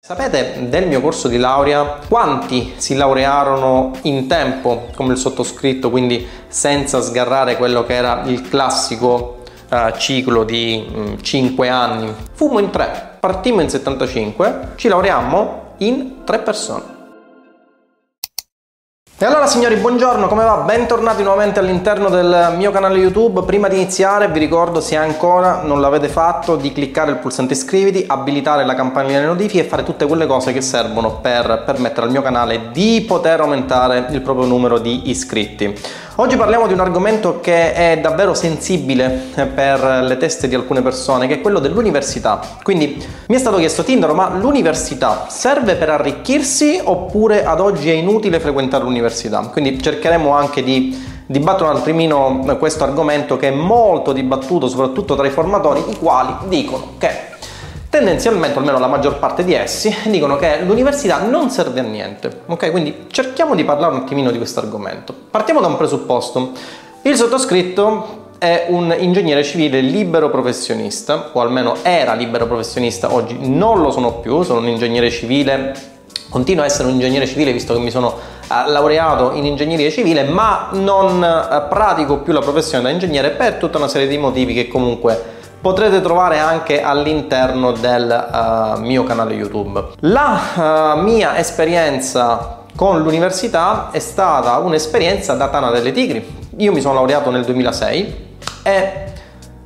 Sapete del mio corso di laurea quanti si laurearono in tempo come il sottoscritto, quindi senza sgarrare quello che era il classico eh, ciclo di mh, 5 anni? Fummo in 3, partimmo in 75, ci laureammo in 3 persone. E allora signori buongiorno, come va? Bentornati nuovamente all'interno del mio canale YouTube. Prima di iniziare vi ricordo se ancora non l'avete fatto di cliccare il pulsante iscriviti, abilitare la campanella delle notifiche e fare tutte quelle cose che servono per permettere al mio canale di poter aumentare il proprio numero di iscritti. Oggi parliamo di un argomento che è davvero sensibile per le teste di alcune persone, che è quello dell'università. Quindi mi è stato chiesto Tindaro, ma l'università serve per arricchirsi oppure ad oggi è inutile frequentare l'università? Quindi cercheremo anche di dibattere un attimino questo argomento che è molto dibattuto soprattutto tra i formatori, i quali dicono che tendenzialmente, almeno la maggior parte di essi, dicono che l'università non serve a niente. Ok? Quindi cerchiamo di parlare un attimino di questo argomento. Partiamo da un presupposto. Il sottoscritto è un ingegnere civile libero professionista, o almeno era libero professionista, oggi non lo sono più, sono un ingegnere civile, continuo a essere un ingegnere civile visto che mi sono uh, laureato in ingegneria civile, ma non uh, pratico più la professione da ingegnere per tutta una serie di motivi che comunque potrete trovare anche all'interno del uh, mio canale YouTube. La uh, mia esperienza con l'università è stata un'esperienza da Tana delle Tigri. Io mi sono laureato nel 2006 e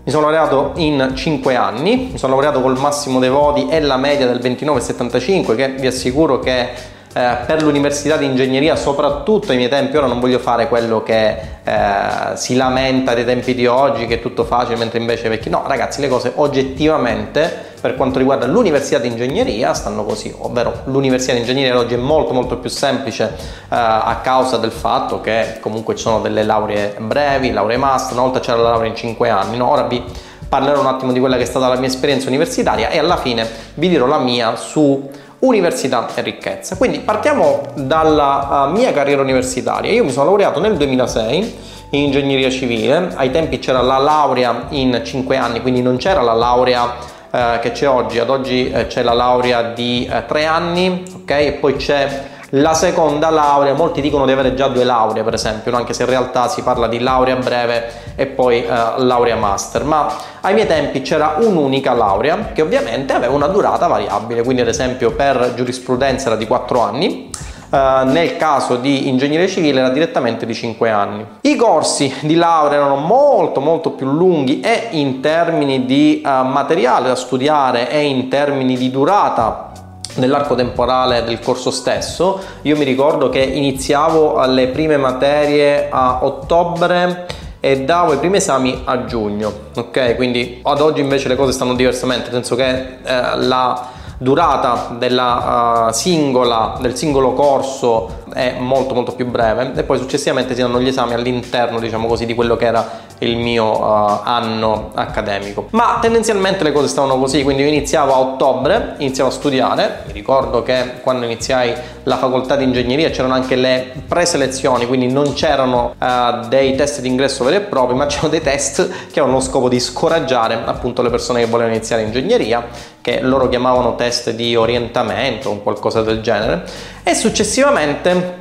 mi sono laureato in 5 anni, mi sono laureato col massimo dei voti e la media del 29,75 che vi assicuro che eh, per l'università di ingegneria, soprattutto ai miei tempi, ora non voglio fare quello che eh, si lamenta dei tempi di oggi, che è tutto facile, mentre invece vecchi. No, ragazzi, le cose oggettivamente per quanto riguarda l'università di ingegneria stanno così, ovvero l'università di ingegneria oggi è molto molto più semplice eh, a causa del fatto che comunque ci sono delle lauree brevi, lauree master, una volta c'era la laurea in 5 anni, no? ora vi parlerò un attimo di quella che è stata la mia esperienza universitaria e alla fine vi dirò la mia su università e ricchezza. Quindi partiamo dalla uh, mia carriera universitaria. Io mi sono laureato nel 2006 in ingegneria civile, ai tempi c'era la laurea in 5 anni, quindi non c'era la laurea uh, che c'è oggi, ad oggi uh, c'è la laurea di 3 anni, ok? E poi c'è la seconda laurea, molti dicono di avere già due lauree per esempio, anche se in realtà si parla di laurea breve e poi uh, laurea master, ma ai miei tempi c'era un'unica laurea che ovviamente aveva una durata variabile, quindi ad esempio per giurisprudenza era di 4 anni, Uh, nel caso di ingegneria civile era direttamente di 5 anni. I corsi di laurea erano molto molto più lunghi e in termini di uh, materiale da studiare e in termini di durata nell'arco temporale del corso stesso. Io mi ricordo che iniziavo alle prime materie a ottobre e davo i primi esami a giugno, ok? Quindi ad oggi invece le cose stanno diversamente, nel senso che eh, la durata della uh, singola, del singolo corso è molto molto più breve. E poi successivamente si danno gli esami all'interno diciamo così di quello che era il mio uh, anno accademico. Ma tendenzialmente le cose stavano così quindi io iniziavo a ottobre iniziavo a studiare. Mi ricordo che quando iniziai la facoltà di ingegneria c'erano anche le preselezioni quindi non c'erano uh, dei test di ingresso veri e propri ma c'erano dei test che avevano lo scopo di scoraggiare appunto le persone che volevano iniziare ingegneria che loro chiamavano test di orientamento o qualcosa del genere e successivamente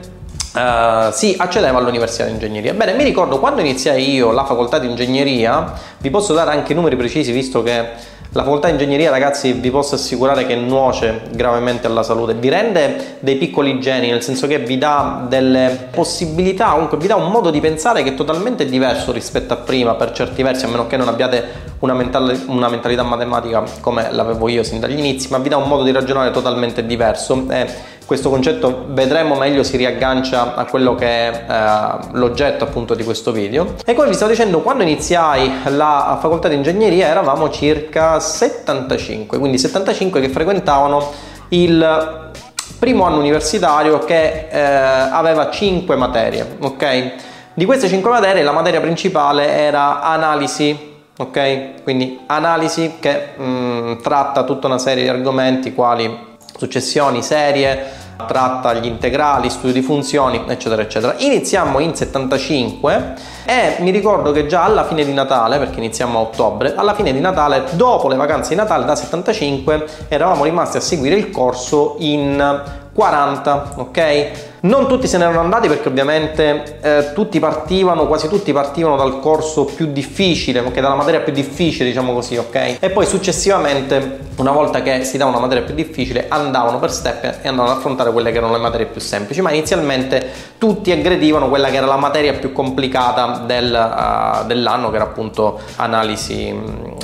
Uh, si accedeva all'università di ingegneria. Bene, mi ricordo quando iniziai io la facoltà di ingegneria, vi posso dare anche numeri precisi visto che la facoltà di ingegneria, ragazzi, vi posso assicurare che nuoce gravemente alla salute, vi rende dei piccoli geni, nel senso che vi dà delle possibilità, comunque vi dà un modo di pensare che è totalmente diverso rispetto a prima, per certi versi, a meno che non abbiate una, mental- una mentalità matematica come l'avevo io sin dagli inizi, ma vi dà un modo di ragionare totalmente diverso. E questo concetto vedremo meglio si riaggancia a quello che è eh, l'oggetto appunto di questo video. E come vi stavo dicendo quando iniziai la facoltà di ingegneria eravamo circa 75 quindi 75 che frequentavano il primo anno universitario che eh, aveva 5 materie ok? Di queste 5 materie la materia principale era analisi ok? Quindi analisi che mh, mm, tratta tutta una serie di argomenti quali successioni, serie, tratta gli integrali, studio di funzioni, eccetera, eccetera. Iniziamo in 75 e mi ricordo che già alla fine di Natale, perché iniziamo a ottobre, alla fine di Natale, dopo le vacanze di Natale da 75, eravamo rimasti a seguire il corso in 40, ok? Non tutti se ne erano andati perché ovviamente eh, tutti partivano, quasi tutti partivano dal corso più difficile, ok? Dalla materia più difficile, diciamo così, ok? E poi successivamente, una volta che si dava una materia più difficile, andavano per step e andavano ad affrontare quelle che erano le materie più semplici, ma inizialmente tutti aggredivano quella che era la materia più complicata del, uh, dell'anno, che era appunto analisi,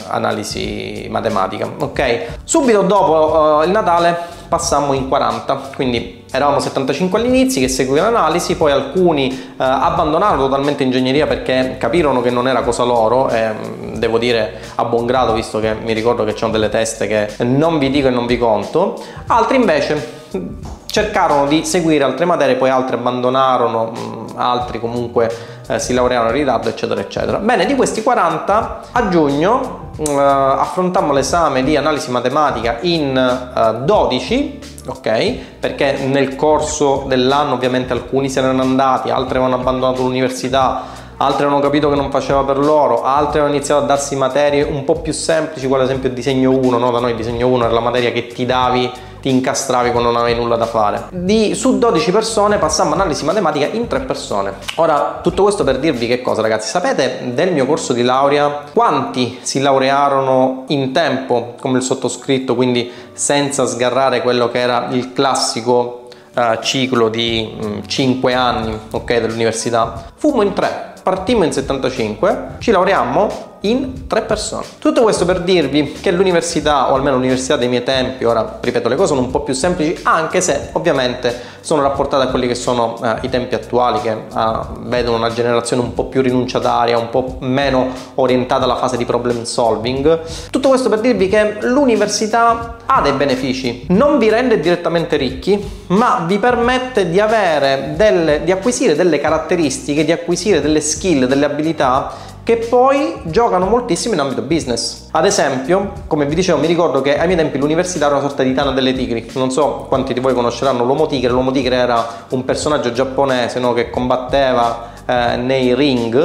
analisi matematica, ok? Subito dopo uh, il Natale passammo in 40, quindi eravamo 75 all'inizio che seguivano l'analisi, poi alcuni eh, abbandonarono totalmente ingegneria perché capirono che non era cosa loro, e mm, devo dire a buon grado visto che mi ricordo che c'erano delle teste che non vi dico e non vi conto, altri invece mm, cercarono di seguire altre materie, poi altri abbandonarono, mm, altri comunque eh, si laurearono in ritardo, eccetera, eccetera. Bene, di questi 40 a giugno uh, affrontammo l'esame di analisi matematica in uh, 12, ok? Perché nel corso dell'anno ovviamente alcuni se ne erano andati, altri avevano abbandonato l'università, altri hanno capito che non faceva per loro, altri hanno iniziato a darsi materie un po' più semplici, come ad esempio il disegno 1, no? Da noi il disegno 1 era la materia che ti davi ti incastravi quando non avevi nulla da fare. Di, su 12 persone passammo analisi matematica in 3 persone. Ora, tutto questo per dirvi che cosa, ragazzi? Sapete del mio corso di laurea quanti si laurearono in tempo, come il sottoscritto, quindi senza sgarrare quello che era il classico uh, ciclo di um, 5 anni okay, dell'università? Fummo in 3. Partimmo in 75, ci laureammo in tre persone. Tutto questo per dirvi che l'università, o almeno l'università dei miei tempi, ora ripeto, le cose sono un po' più semplici, anche se ovviamente sono rapportate a quelli che sono eh, i tempi attuali, che eh, vedono una generazione un po' più rinunciataria, un po' meno orientata alla fase di problem solving. Tutto questo per dirvi che l'università ha dei benefici, non vi rende direttamente ricchi, ma vi permette di delle, di acquisire delle caratteristiche, di acquisire delle skill, delle abilità che poi giocano moltissimo in ambito business. Ad esempio, come vi dicevo, mi ricordo che ai miei tempi l'università era una sorta di Tana delle Tigri. Non so quanti di voi conosceranno l'Uomo Tigre. L'Uomo Tigre era un personaggio giapponese no, che combatteva eh, nei ring,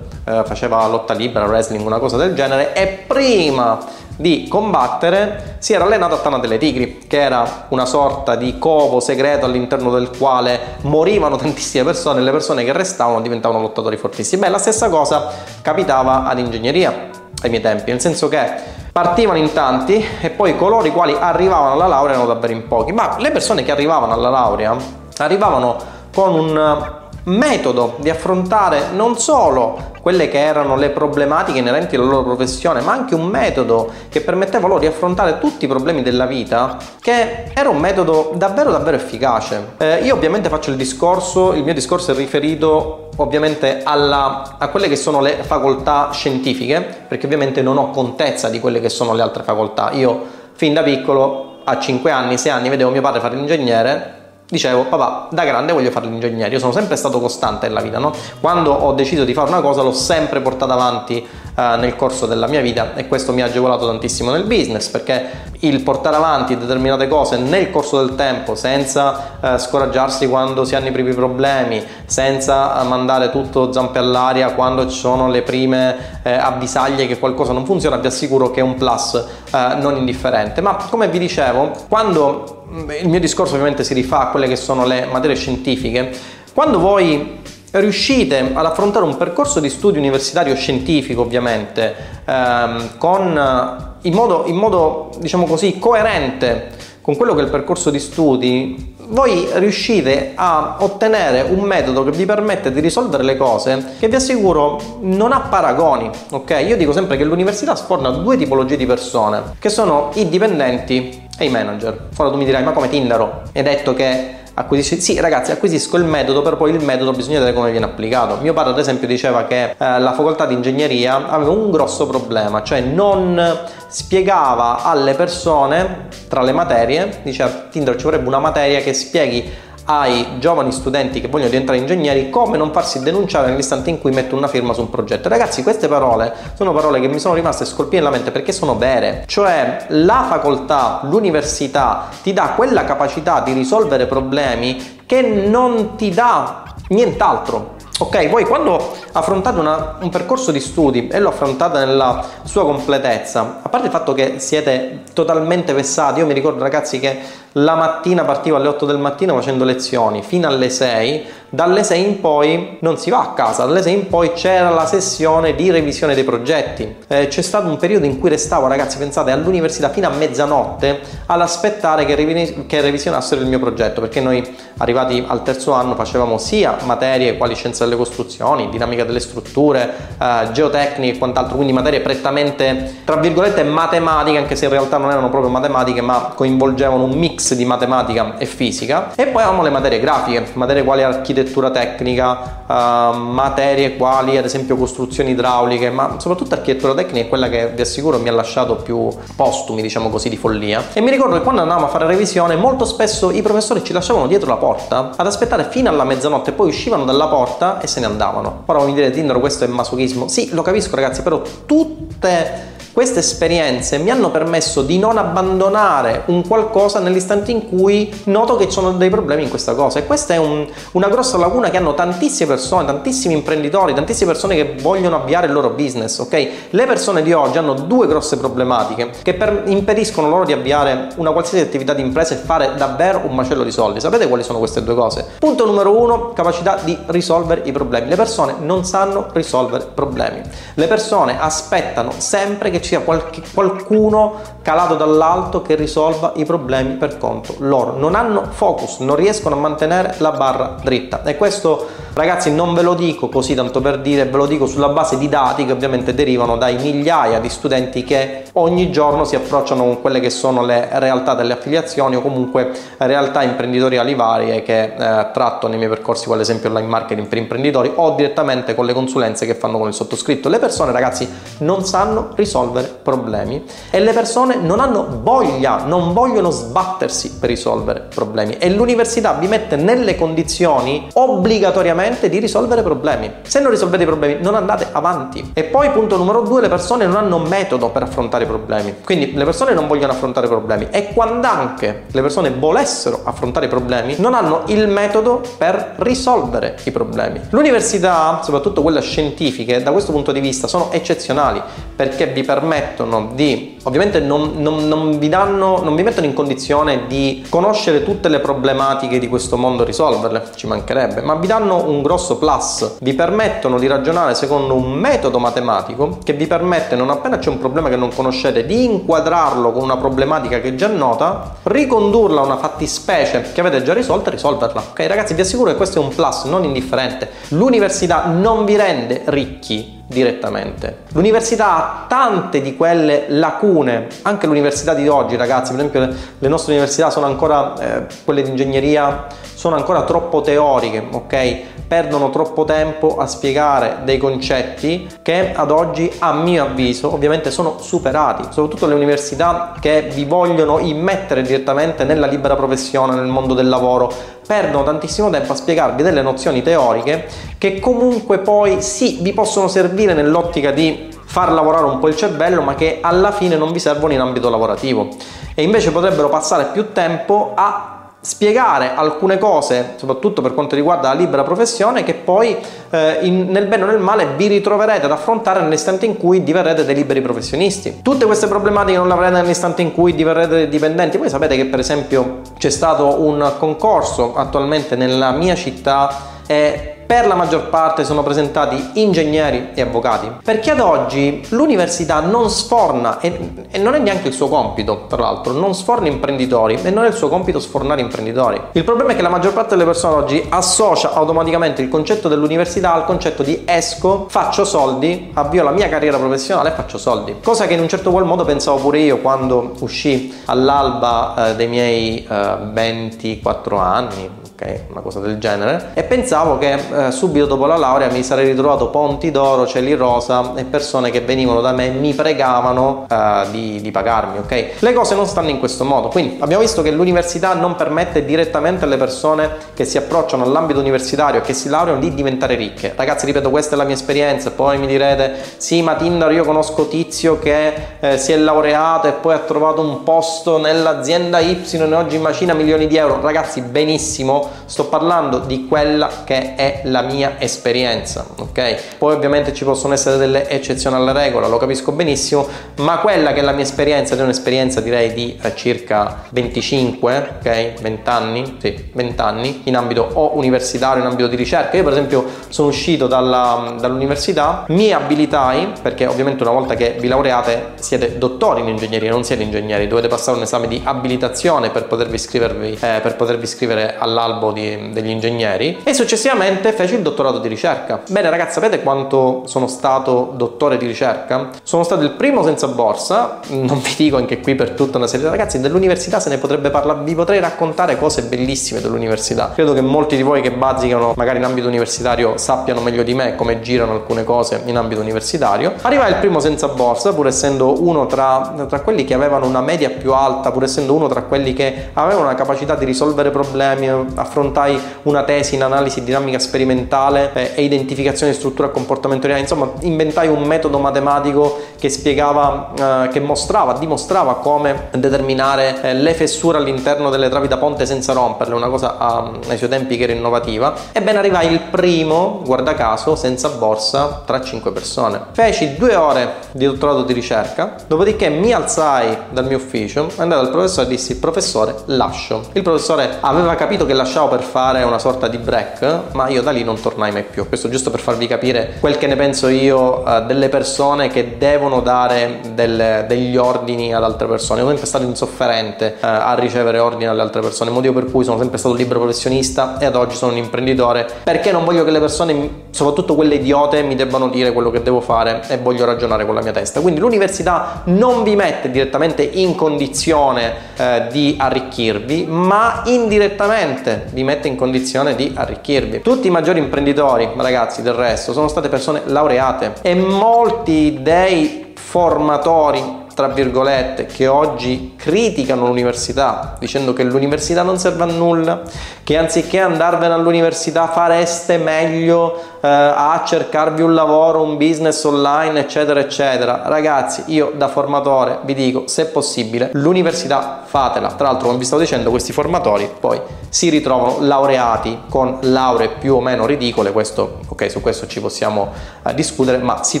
eh, faceva lotta libera, wrestling, una cosa del genere, e prima di combattere si era allenato a Tana delle Tigri, che era una sorta di covo segreto all'interno del quale morivano tantissime persone e le persone che restavano diventavano lottatori fortissimi. Beh, la stessa cosa capitava ad ingegneria ai miei tempi, nel senso che partivano in tanti e poi coloro i quali arrivavano alla laurea erano davvero in pochi, ma le persone che arrivavano alla laurea arrivavano con un metodo di affrontare non solo quelle che erano le problematiche inerenti alla loro professione, ma anche un metodo che permetteva loro di affrontare tutti i problemi della vita, che era un metodo davvero davvero efficace. Eh, io ovviamente faccio il discorso, il mio discorso è riferito ovviamente alla, a quelle che sono le facoltà scientifiche, perché ovviamente non ho contezza di quelle che sono le altre facoltà. Io fin da piccolo, a 5 anni, 6 anni, vedevo mio padre fare l'ingegnere dicevo, papà, da grande voglio fare l'ingegnere. Io sono sempre stato costante nella vita, no? Quando ho deciso di fare una cosa l'ho sempre portata avanti nel corso della mia vita e questo mi ha agevolato tantissimo nel business perché il portare avanti determinate cose nel corso del tempo senza eh, scoraggiarsi quando si hanno i primi problemi, senza eh, mandare tutto zampe all'aria quando ci sono le prime eh, avvisaglie che qualcosa non funziona, vi assicuro che è un plus eh, non indifferente. Ma come vi dicevo, quando il mio discorso ovviamente si rifà a quelle che sono le materie scientifiche, quando voi riuscite ad affrontare un percorso di studio universitario scientifico ovviamente ehm, con, in modo, in modo diciamo così coerente con quello che è il percorso di studi voi riuscite a ottenere un metodo che vi permette di risolvere le cose che vi assicuro non ha paragoni, ok? Io dico sempre che l'università sforna due tipologie di persone, che sono i dipendenti e i manager. Ora tu mi dirai, ma come Tindaro? Hai detto che acquisisci. Sì, ragazzi, acquisisco il metodo, però poi il metodo bisogna vedere come viene applicato. Mio padre, ad esempio, diceva che eh, la facoltà di ingegneria aveva un grosso problema, cioè non spiegava alle persone tra le materie, diceva Tinder ci vorrebbe una materia che spieghi ai giovani studenti che vogliono diventare ingegneri come non farsi denunciare nell'istante in cui metto una firma su un progetto. Ragazzi, queste parole sono parole che mi sono rimaste scolpite nella mente perché sono vere, cioè la facoltà, l'università ti dà quella capacità di risolvere problemi che non ti dà nient'altro. Ok, voi quando affrontate una, un percorso di studi e lo affrontate nella sua completezza, a parte il fatto che siete totalmente vessati, io mi ricordo ragazzi che la mattina partivo alle 8 del mattino facendo lezioni fino alle 6, dalle 6 in poi non si va a casa, dalle 6 in poi c'era la sessione di revisione dei progetti. Eh, c'è stato un periodo in cui restavo, ragazzi, pensate, all'università fino a mezzanotte ad aspettare che, revi- che revisionassero il mio progetto, perché noi arrivati al terzo anno facevamo sia materie quali scienze delle costruzioni, dinamica delle strutture, eh, geotecniche e quant'altro, quindi materie prettamente, tra virgolette, matematiche, anche se in realtà non erano proprio matematiche, ma coinvolgevano un mix di matematica e fisica e poi avevamo le materie grafiche, materie quali architettura tecnica, uh, materie quali ad esempio costruzioni idrauliche, ma soprattutto architettura tecnica è quella che vi assicuro mi ha lasciato più postumi, diciamo così, di follia. E mi ricordo che quando andavamo a fare revisione molto spesso i professori ci lasciavano dietro la porta ad aspettare fino alla mezzanotte, poi uscivano dalla porta e se ne andavano. Ora mi dire Tindaro questo è masochismo. Sì, lo capisco ragazzi, però tutte queste esperienze mi hanno permesso di non abbandonare un qualcosa nell'istante in cui noto che ci sono dei problemi in questa cosa e questa è un, una grossa lacuna che hanno tantissime persone, tantissimi imprenditori, tantissime persone che vogliono avviare il loro business, ok? Le persone di oggi hanno due grosse problematiche che per, impediscono loro di avviare una qualsiasi attività di impresa e fare davvero un macello di soldi. Sapete quali sono queste due cose? Punto numero uno, capacità di risolvere i problemi. Le persone non sanno risolvere problemi. Le persone aspettano sempre che ci sia qualche, qualcuno calato dall'alto che risolva i problemi per conto loro. Non hanno focus, non riescono a mantenere la barra dritta. E questo, ragazzi, non ve lo dico così tanto per dire, ve lo dico sulla base di dati che ovviamente derivano dai migliaia di studenti che ogni giorno si approcciano con quelle che sono le realtà delle affiliazioni o comunque realtà imprenditoriali varie che eh, tratto nei miei percorsi, quale esempio online marketing per imprenditori o direttamente con le consulenze che fanno con il sottoscritto. Le persone, ragazzi, non sanno risolvere problemi e le persone non hanno voglia, non vogliono sbattersi per risolvere problemi e l'università vi mette nelle condizioni obbligatoriamente di risolvere problemi. Se non risolvete i problemi non andate avanti. E poi punto numero due, le persone non hanno metodo per affrontare i problemi. Quindi le persone non vogliono affrontare i problemi e quando anche le persone volessero affrontare i problemi non hanno il metodo per risolvere i problemi. L'università, soprattutto quelle scientifiche, da questo punto di vista sono eccezionali perché vi permettono permettono di, ovviamente non, non, non, vi danno, non vi mettono in condizione di conoscere tutte le problematiche di questo mondo risolverle, ci mancherebbe, ma vi danno un grosso plus, vi permettono di ragionare secondo un metodo matematico che vi permette, non appena c'è un problema che non conoscete, di inquadrarlo con una problematica che è già nota, ricondurla a una fattispecie che avete già risolto e risolverla. Ok ragazzi, vi assicuro che questo è un plus non indifferente. L'università non vi rende ricchi, direttamente. L'università ha tante di quelle lacune, anche l'università di oggi ragazzi, per esempio le nostre università sono ancora, eh, quelle di ingegneria, sono ancora troppo teoriche, ok? Perdono troppo tempo a spiegare dei concetti che ad oggi, a mio avviso, ovviamente sono superati, soprattutto le università che vi vogliono immettere direttamente nella libera professione, nel mondo del lavoro, perdono tantissimo tempo a spiegarvi delle nozioni teoriche che comunque poi sì, vi possono servire nell'ottica di far lavorare un po' il cervello, ma che alla fine non vi servono in ambito lavorativo. E invece potrebbero passare più tempo a spiegare alcune cose, soprattutto per quanto riguarda la libera professione, che poi eh, in, nel bene o nel male vi ritroverete ad affrontare nell'istante in cui diverrete dei liberi professionisti. Tutte queste problematiche non le avrete nell'istante in cui diverrete dei dipendenti. Voi sapete che per esempio c'è stato un concorso attualmente nella mia città e per la maggior parte sono presentati ingegneri e avvocati, perché ad oggi l'università non sforna, e, e, non è neanche il suo compito, tra l'altro, non sforna imprenditori e non è il suo compito sfornare imprenditori. Il problema è che la maggior parte delle persone oggi associa automaticamente il concetto dell'università al concetto di esco, faccio soldi, avvio la mia carriera professionale e faccio soldi. Cosa che in un certo qual modo pensavo pure io quando uscì all'alba eh, dei miei eh, 24 anni, ok? Una cosa del genere. E pensavo che eh, subito dopo la laurea mi sarei ritrovato ponti d'oro, cieli rosa e persone che venivano da me e mi pregavano eh, di, di pagarmi, ok? Le cose non stanno in questo modo. Quindi abbiamo visto che l'università non permette direttamente alle persone che si approcciano all'ambito universitario e che si laureano di diventare ricche. Ragazzi, ripeto, questa è la mia esperienza. Poi mi direte, sì, ma Tinder io conosco Tizio che eh, si è laureato e poi ha trovato un posto nell'azienda Y e oggi macina milioni di euro. Ragazzi, benissimo, sto parlando di quella che è la mia esperienza, ok? Poi ovviamente ci possono essere delle eccezioni alla regola, lo capisco benissimo, ma quella che è la mia esperienza, ed è un'esperienza direi di eh, circa 25, ok? 20 anni, sì, 20 anni in ambito o universitario, in ambito di ricerca. Io per esempio sono uscito dalla, dall'università, mi abilitai, perché ovviamente una volta che vi laureate siete dottori in ingegneria, non siete ingegneri, dovete passare un esame di abilitazione per potervi iscrivervi, eh, per potervi iscrivere all'albo di, degli ingegneri e successivamente feci il dottorato di ricerca. Bene ragazzi, sapete quanto sono stato dottore di ricerca? Sono stato il primo senza borsa, non vi dico anche qui per tutta una serie di ragazzi, dell'università se ne potrebbe parlare, vi potrei raccontare cose bellissime dell'università. Credo che molti di voi che bazzicano magari in ambito universitario sappiano meglio di me come girano alcune cose in ambito universitario. Arrivai il primo senza borsa, pur essendo uno tra, tra quelli che avevano una media più alta, pur essendo uno tra quelli che avevano una capacità di risolvere problemi, affrontai una tesi in analisi dinamica sperimentale eh, e identificazione di struttura comportamentale, insomma inventai un metodo matematico che spiegava, eh, che mostrava, dimostrava come determinare eh, le fessure all'interno delle travi da ponte senza romperle, una cosa ah, ai suoi tempi che era innovativa. Ebbene arrivai il primo, guarda caso, senza borsa tra cinque persone. Feci due ore di dottorato di ricerca, dopodiché mi alzai dal mio ufficio, andai dal professore e dissi professore lascio. Il professore aveva capito che lasciavo per fare una sorta di break, ma io da lì non tornai mai più. Questo giusto per farvi capire quel che ne penso io uh, delle persone che devono dare delle, degli ordini ad altre persone. Sono sempre stato insofferente uh, a ricevere ordini alle altre persone, motivo per cui sono sempre stato libero professionista e ad oggi sono un imprenditore perché non voglio che le persone, soprattutto quelle idiote, mi debbano dire quello che devo fare e voglio ragionare con la mia testa. Quindi l'università non vi mette direttamente in condizione uh, di arricchirvi, ma indirettamente vi mette in condizione di arricchirvi. Tutti i maggiori imprenditori, ragazzi, del resto, sono state persone laureate e molti dei formatori tra virgolette, che oggi criticano l'università dicendo che l'università non serve a nulla, che anziché andarvene all'università fareste meglio a cercarvi un lavoro, un business online, eccetera, eccetera. Ragazzi, io da formatore vi dico, se possibile, l'università fatela. Tra l'altro, come vi stavo dicendo, questi formatori poi si ritrovano laureati con lauree più o meno ridicole, questo, ok, su questo ci possiamo eh, discutere, ma si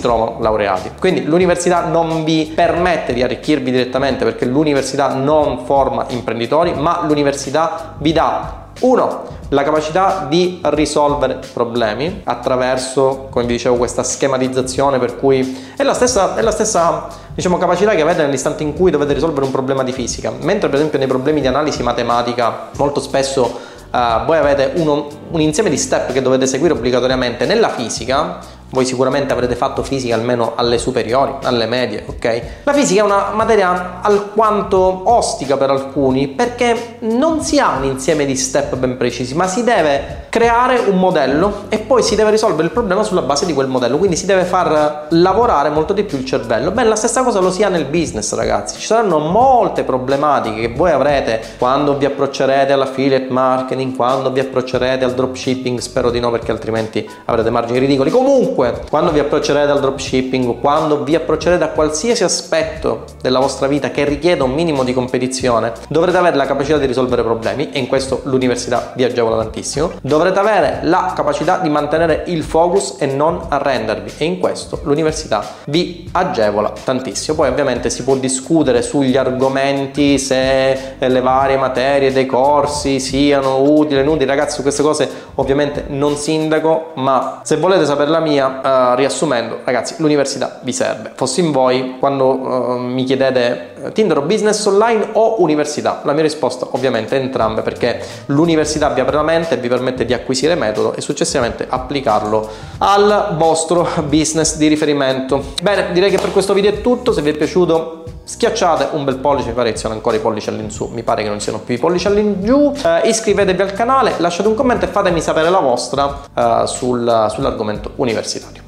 trovano laureati. Quindi l'università non vi permette di arricchirvi direttamente perché l'università non forma imprenditori, ma l'università vi dà uno, la capacità di risolvere problemi attraverso, come vi dicevo, questa schematizzazione per cui è la stessa, è la stessa diciamo, capacità che avete nell'istante in cui dovete risolvere un problema di fisica. Mentre per esempio nei problemi di analisi matematica molto spesso uh, voi avete uno, un insieme di step che dovete seguire obbligatoriamente nella fisica, voi sicuramente avrete fatto fisica almeno alle superiori, alle medie, ok? La fisica è una materia alquanto ostica per alcuni perché non si ha un insieme di step ben precisi, ma si deve creare un modello e poi si deve risolvere il problema sulla base di quel modello, quindi si deve far lavorare molto di più il cervello. Beh, la stessa cosa lo si ha nel business, ragazzi. Ci saranno molte problematiche che voi avrete quando vi approccerete all'affiliate marketing, quando vi approccerete al dropshipping, spero di no perché altrimenti avrete margini ridicoli. Comunque Comunque, quando vi approccerete al dropshipping, quando vi approccerete a qualsiasi aspetto della vostra vita che richieda un minimo di competizione, dovrete avere la capacità di risolvere problemi e in questo l'università vi agevola tantissimo. Dovrete avere la capacità di mantenere il focus e non arrendervi e in questo l'università vi agevola tantissimo. Poi ovviamente si può discutere sugli argomenti se le varie materie dei corsi siano utili o inutili. Ragazzi, queste cose ovviamente non sindaco, ma se volete sapere la mia uh, riassumendo, ragazzi, l'università vi serve. Fossi in voi, quando uh, mi chiedete eh, Tinder o business online o università, la mia risposta ovviamente è entrambe perché l'università vi apre la mente e vi permette di acquisire metodo e successivamente applicarlo al vostro business di riferimento. Bene, direi che per questo video è tutto, se vi è piaciuto schiacciate un bel pollice, mi pare che siano ancora i pollici all'insù, mi pare che non siano più i pollici all'ingiù, eh, iscrivetevi al canale, lasciate un commento e fatemi sapere la vostra eh, sul, sull'argomento universitario.